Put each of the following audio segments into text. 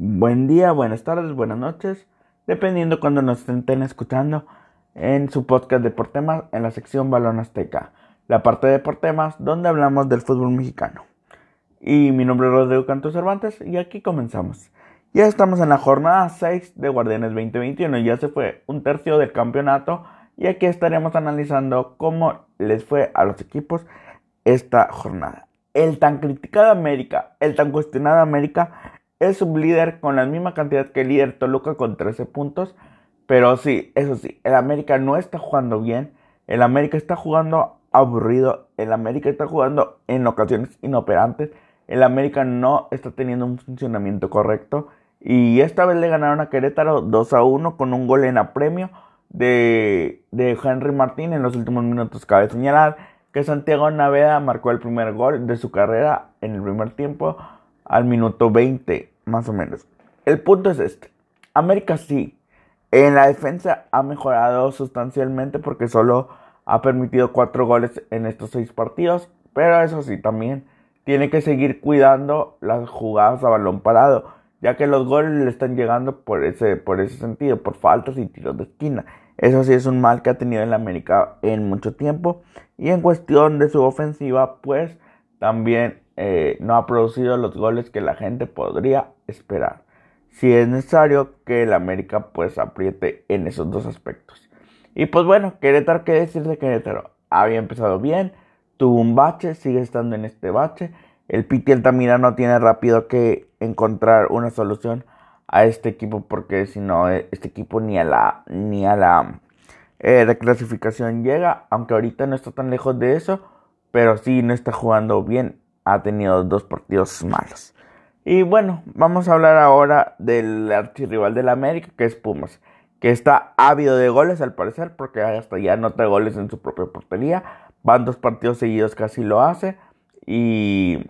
Buen día, buenas tardes, buenas noches, dependiendo cuando nos estén escuchando en su podcast de Portemas en la sección Balón Azteca, la parte de Portemas donde hablamos del fútbol mexicano. Y mi nombre es Rodrigo Canto Cervantes y aquí comenzamos. Ya estamos en la jornada 6 de Guardianes 2021, ya se fue un tercio del campeonato y aquí estaremos analizando cómo les fue a los equipos esta jornada. El tan criticado América, el tan cuestionado América es líder con la misma cantidad que el líder Toluca con 13 puntos. Pero sí, eso sí, el América no está jugando bien. El América está jugando aburrido. El América está jugando en ocasiones inoperantes. El América no está teniendo un funcionamiento correcto. Y esta vez le ganaron a Querétaro 2 a 1 con un gol en apremio de, de Henry Martín en los últimos minutos. Cabe señalar que Santiago Naveda marcó el primer gol de su carrera en el primer tiempo al minuto 20, más o menos. El punto es este. América sí, en la defensa ha mejorado sustancialmente porque solo ha permitido cuatro goles en estos seis partidos, pero eso sí, también tiene que seguir cuidando las jugadas a balón parado, ya que los goles le están llegando por ese, por ese sentido, por faltas y tiros de esquina. Eso sí es un mal que ha tenido en América en mucho tiempo. Y en cuestión de su ofensiva, pues también eh, no ha producido los goles que la gente podría esperar. Si es necesario que el América pues apriete en esos dos aspectos. Y pues bueno, Querétaro, ¿qué decir de Querétaro? Había empezado bien, tuvo un bache, sigue estando en este bache. El Piti Altamira no tiene rápido que encontrar una solución a este equipo porque si no, eh, este equipo ni a la, ni a la eh, llega, aunque ahorita no está tan lejos de eso, pero sí no está jugando bien ha tenido dos partidos malos. Y bueno, vamos a hablar ahora del archirrival del América, que es Pumas, que está ávido de goles al parecer, porque hasta ya nota goles en su propia portería. Van dos partidos seguidos casi lo hace. Y,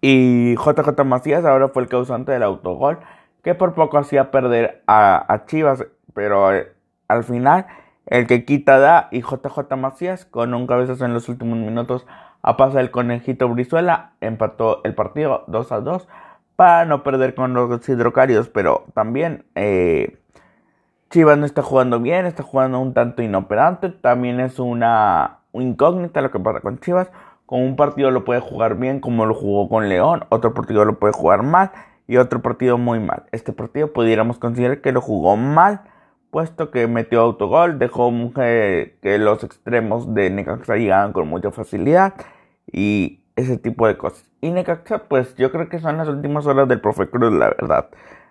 y JJ Macías ahora fue el causante del autogol, que por poco hacía perder a, a Chivas, pero eh, al final el que quita da y JJ Macías con un cabezazo en los últimos minutos a pasa el conejito Brizuela, empató el partido 2 a 2 para no perder con los hidrocarios, pero también eh, Chivas no está jugando bien, está jugando un tanto inoperante, también es una incógnita lo que pasa con Chivas, con un partido lo puede jugar bien como lo jugó con León, otro partido lo puede jugar mal y otro partido muy mal. Este partido pudiéramos considerar que lo jugó mal, puesto que metió autogol, dejó que los extremos de Necaxa llegaban con mucha facilidad y ese tipo de cosas. Y Necaxa, pues yo creo que son las últimas horas del profe Cruz, la verdad.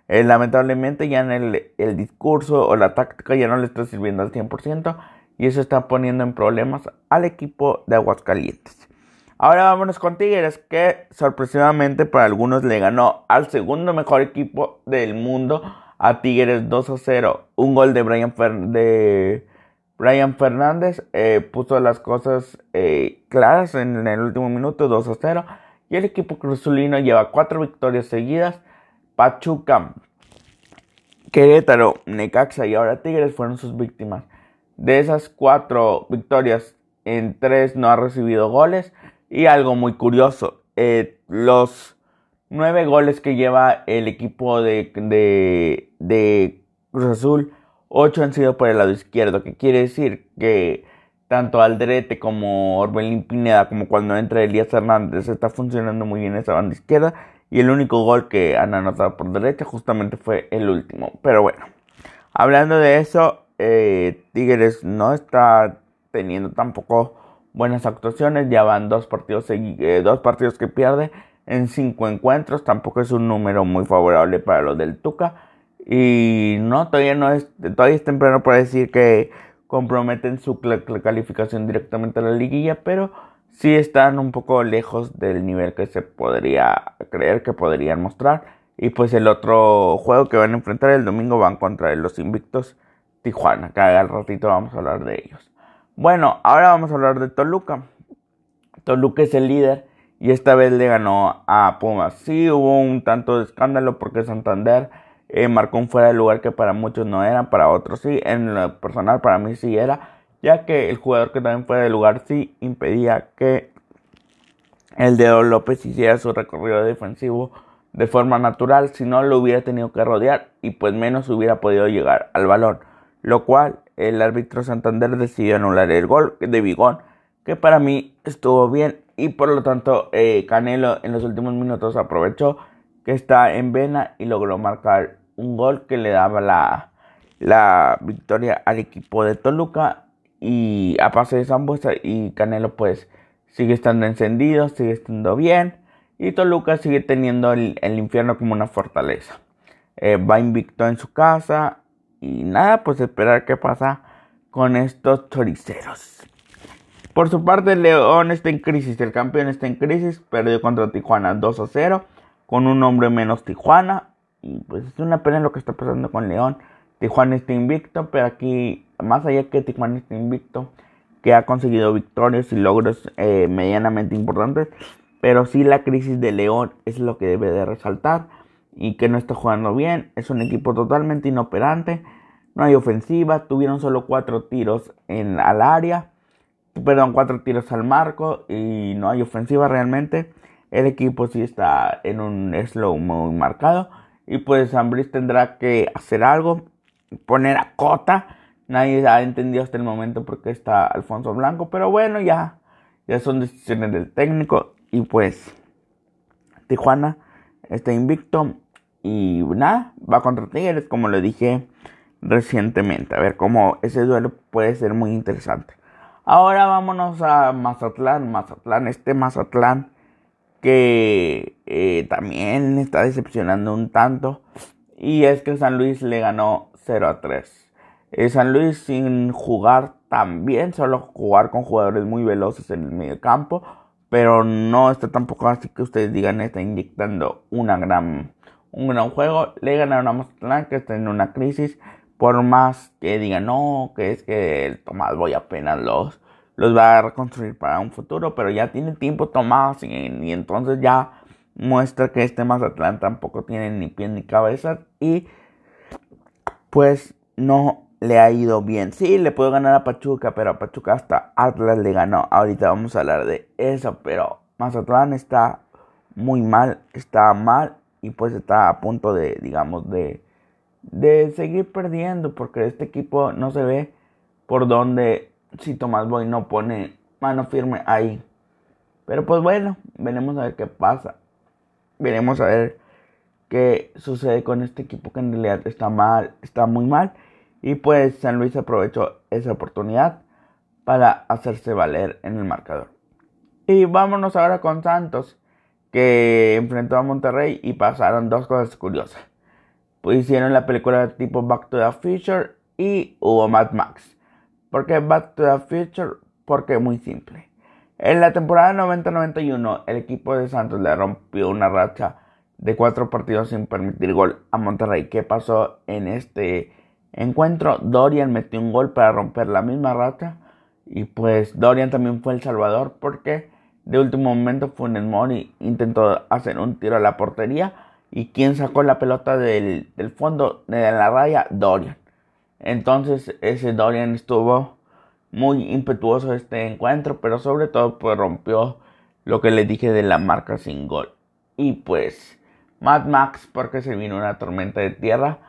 Eh, lamentablemente ya en el, el, discurso o la táctica ya no le está sirviendo al 100% y eso está poniendo en problemas al equipo de Aguascalientes. Ahora vámonos con Tigres, que sorpresivamente para algunos le ganó al segundo mejor equipo del mundo a Tigres 2 a 0. Un gol de Brian, de Brian Fernández eh, puso las cosas eh, claras en, el último minuto 2 a 0. Y el equipo cruzulino lleva cuatro victorias seguidas. Pachuca, Querétaro, Necaxa y ahora Tigres fueron sus víctimas. De esas cuatro victorias, en tres no ha recibido goles. Y algo muy curioso, eh, los nueve goles que lleva el equipo de, de, Cruz Azul, ocho han sido por el lado izquierdo, que quiere decir que tanto Aldrete como Orbelín Pineda, como cuando entra Elías Hernández, está funcionando muy bien esa banda izquierda. Y el único gol que han anotado por derecha justamente fue el último. Pero bueno, hablando de eso, eh, Tigres no está teniendo tampoco buenas actuaciones. Ya van dos partidos, eh, dos partidos que pierde en cinco encuentros. Tampoco es un número muy favorable para los del Tuca. Y no, todavía no es, todavía es temprano para decir que comprometen su calificación directamente a la liguilla, pero sí están un poco lejos del nivel que se podría creer que podrían mostrar. Y pues el otro juego que van a enfrentar el domingo van contra los invictos Tijuana, que al ratito vamos a hablar de ellos. Bueno, ahora vamos a hablar de Toluca. Toluca es el líder y esta vez le ganó a Pumas. Sí hubo un tanto de escándalo porque Santander eh, marcó un fuera de lugar que para muchos no era, para otros sí. En lo personal para mí sí era, ya que el jugador que también fuera de lugar sí impedía que el dedo López hiciera su recorrido defensivo de forma natural, si no lo hubiera tenido que rodear y pues menos hubiera podido llegar al balón, lo cual el árbitro Santander decidió anular el gol de Bigón, que para mí estuvo bien y por lo tanto eh, Canelo en los últimos minutos aprovechó que está en vena y logró marcar un gol que le daba la, la victoria al equipo de Toluca y a pase de Zambuesa y Canelo pues sigue estando encendido, sigue estando bien y Toluca sigue teniendo el, infierno como una fortaleza. Eh, va invicto en su casa y nada, pues esperar qué pasa con estos choriceros. Por su parte, León está en crisis, el campeón está en crisis, perdió contra Tijuana 2 a 0, con un hombre menos Tijuana. Y pues es una pena lo que está pasando con León. Tijuana está invicto, pero aquí, más allá que Tijuana está invicto, que ha conseguido victorias y logros eh, medianamente importantes, pero sí la crisis de León es lo que debe de resaltar y que no está jugando bien. Es un equipo totalmente inoperante. No hay ofensiva. Tuvieron solo cuatro tiros en, al área. Perdón, cuatro tiros al marco. Y no hay ofensiva realmente. El equipo sí está en un slow muy marcado. Y pues Ambris tendrá que hacer algo. Poner a Cota. Nadie ha entendido hasta el momento por qué está Alfonso Blanco. Pero bueno, ya, ya son decisiones del técnico. Y pues Tijuana está invicto. Y nada, va contra Tigres, como lo dije recientemente. A ver cómo ese duelo puede ser muy interesante. Ahora vámonos a Mazatlán. Mazatlán, este Mazatlán que eh, también está decepcionando un tanto. Y es que San Luis le ganó 0 a 3. Eh, San Luis sin jugar tan bien, solo jugar con jugadores muy veloces en el medio campo. Pero no está tampoco así que ustedes digan está inyectando una gran un gran juego. Le ganaron a Mazatlán que está en una crisis. Por más que digan, no, que es que el Tomás Boy apenas los, los va a reconstruir para un futuro. Pero ya tiene tiempo Tomás y, entonces ya muestra que este Mazatlán tampoco tiene ni pie ni cabeza. Y pues no le ha ido bien. Sí, le puedo ganar a Pachuca, pero a Pachuca hasta Atlas le ganó. Ahorita vamos a hablar de eso, pero Mazatlán está muy mal, está mal y pues está a punto de, digamos, de, de seguir perdiendo porque este equipo no se ve por donde si Tomás Boy no pone mano firme ahí. Pero pues bueno, veremos a ver qué pasa. Veremos a ver qué sucede con este equipo que en realidad está mal, está muy mal. Y pues San Luis aprovechó esa oportunidad para hacerse valer en el marcador. Y vámonos ahora con Santos que enfrentó a Monterrey y pasaron dos cosas curiosas. Pues hicieron la película tipo Back to the Future y hubo Mad Max. ¿Por qué Back to the Future? Porque es muy simple. En la temporada 90-91 el equipo de Santos le rompió una racha de cuatro partidos sin permitir gol a Monterrey. ¿Qué pasó en este encuentro? Dorian metió un gol para romper la misma racha y pues Dorian también fue el salvador porque de último momento Funes Mori intentó hacer un tiro a la portería y quien sacó la pelota del, fondo de la raya, Dorian. Entonces ese Dorian estuvo muy impetuoso este encuentro, pero sobre todo pues rompió lo que le dije de la marca sin gol. Y pues Mad Max porque se vino una tormenta de tierra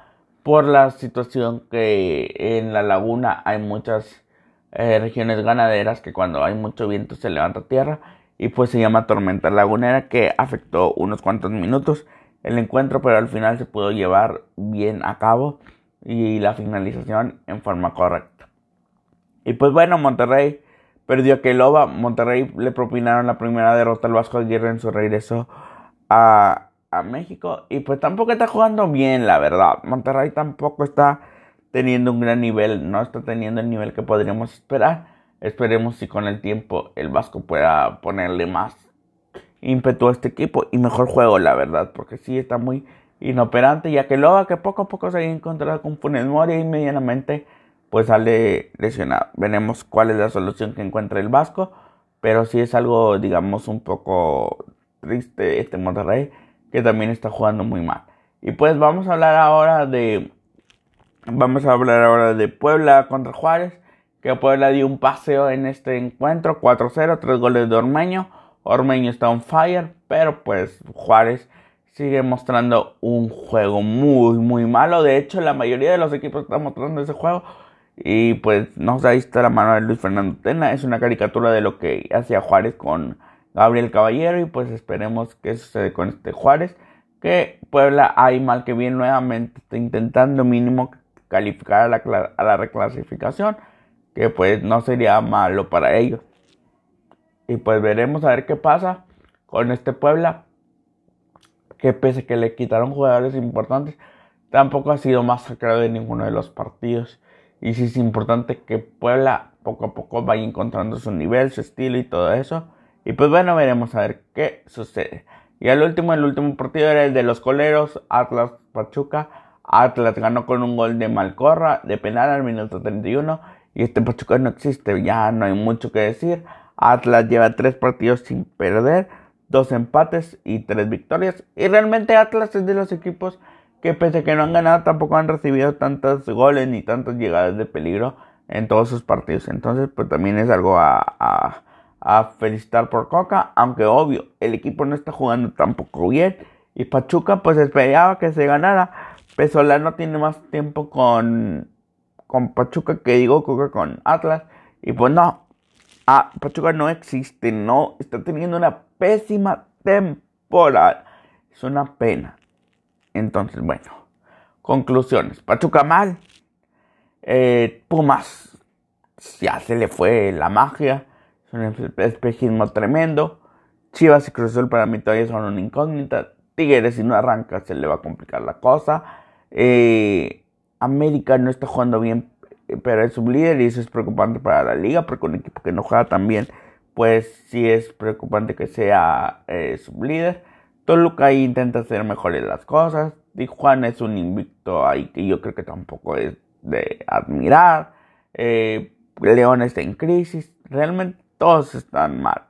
por la situación que en la laguna hay muchas eh, regiones ganaderas que cuando hay mucho viento se levanta tierra y pues se llama Tormenta Lagunera que afectó unos cuantos minutos el encuentro pero al final se pudo llevar bien a cabo y la finalización en forma correcta. Y pues bueno, Monterrey perdió a Keloba, Monterrey le propinaron la primera derrota al Vasco Aguirre en su regreso a, a México. Y pues tampoco está jugando bien la verdad, Monterrey tampoco está teniendo un gran nivel, no está teniendo el nivel que podríamos esperar. Esperemos si con el tiempo el Vasco pueda ponerle más ímpetu a este equipo y mejor juego, la verdad, porque sí está muy inoperante, ya que luego que poco a poco se ha encontrado con Funes Mori y medianamente pues sale lesionado. Veremos cuál es la solución que encuentra el Vasco, pero sí es algo, digamos, un poco triste este Monterrey, que también está jugando muy mal. Y pues vamos a hablar ahora de vamos a hablar ahora de Puebla contra Juárez que Puebla dio un paseo en este encuentro, 4-0, tres goles de Ormeño. Ormeño está on fire, pero pues Juárez sigue mostrando un juego muy, muy malo. De hecho, la mayoría de los equipos están mostrando ese juego. Y pues no se ha visto la mano de Luis Fernando Tena. Es una caricatura de lo que hacía Juárez con Gabriel Caballero. Y pues esperemos que sucede con este Juárez. Que Puebla, hay mal que bien, nuevamente está intentando mínimo calificar a la, a la reclasificación. Que pues no sería malo para ellos. Y pues veremos a ver qué pasa con este Puebla. Que pese que le quitaron jugadores importantes, tampoco ha sido masacrado de ninguno de los partidos. Y sí es importante que Puebla poco a poco vaya encontrando su nivel, su estilo y todo eso. Y pues bueno, veremos a ver qué sucede. Y al último, el último partido era el de los coleros, Atlas Pachuca. Atlas ganó con un gol de Malcorra, de penal al minuto 31. Y este Pachuca no existe, ya no hay mucho que decir. Atlas lleva tres partidos sin perder, dos empates y tres victorias. Y realmente Atlas es de los equipos que pese a que no han ganado tampoco han recibido tantos goles ni tantas llegadas de peligro en todos sus partidos. Entonces pues también es algo a, felicitar por Coca. Aunque obvio el equipo no está jugando tampoco bien. Y Pachuca pues esperaba que se ganara. no tiene más tiempo con, con Pachuca que digo Coca con Atlas. Y pues no, Ah, Pachuca no existe, no, está teniendo una pésima temporada. Es una pena. Entonces, bueno, conclusiones. Pachuca mal. Eh, Pumas, ya se le fue la magia. Es un espejismo tremendo. Chivas y Cruz Azul para mí todavía son una incógnita. Tigres si no arranca se le va a complicar la cosa. Eh, América no está jugando bien pero es líder y eso es preocupante para la liga porque un equipo que no juega tan bien, pues sí es preocupante que sea eh, líder Toluca ahí intenta hacer mejores las cosas. Tijuana es un invicto ahí que yo creo que tampoco es de admirar. Eh, León está en crisis. Realmente todos están mal.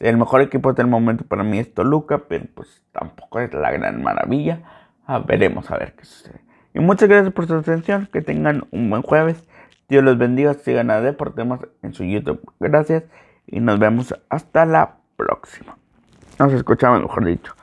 El mejor equipo del momento para mí es Toluca, pero pues tampoco es la gran maravilla. Ah, veremos a ver qué sucede. Y muchas gracias por su atención. Que tengan un buen jueves. Dios los bendiga. Sigan a Deportemos en su YouTube. Gracias. Y nos vemos hasta la próxima. Nos escuchamos, mejor dicho.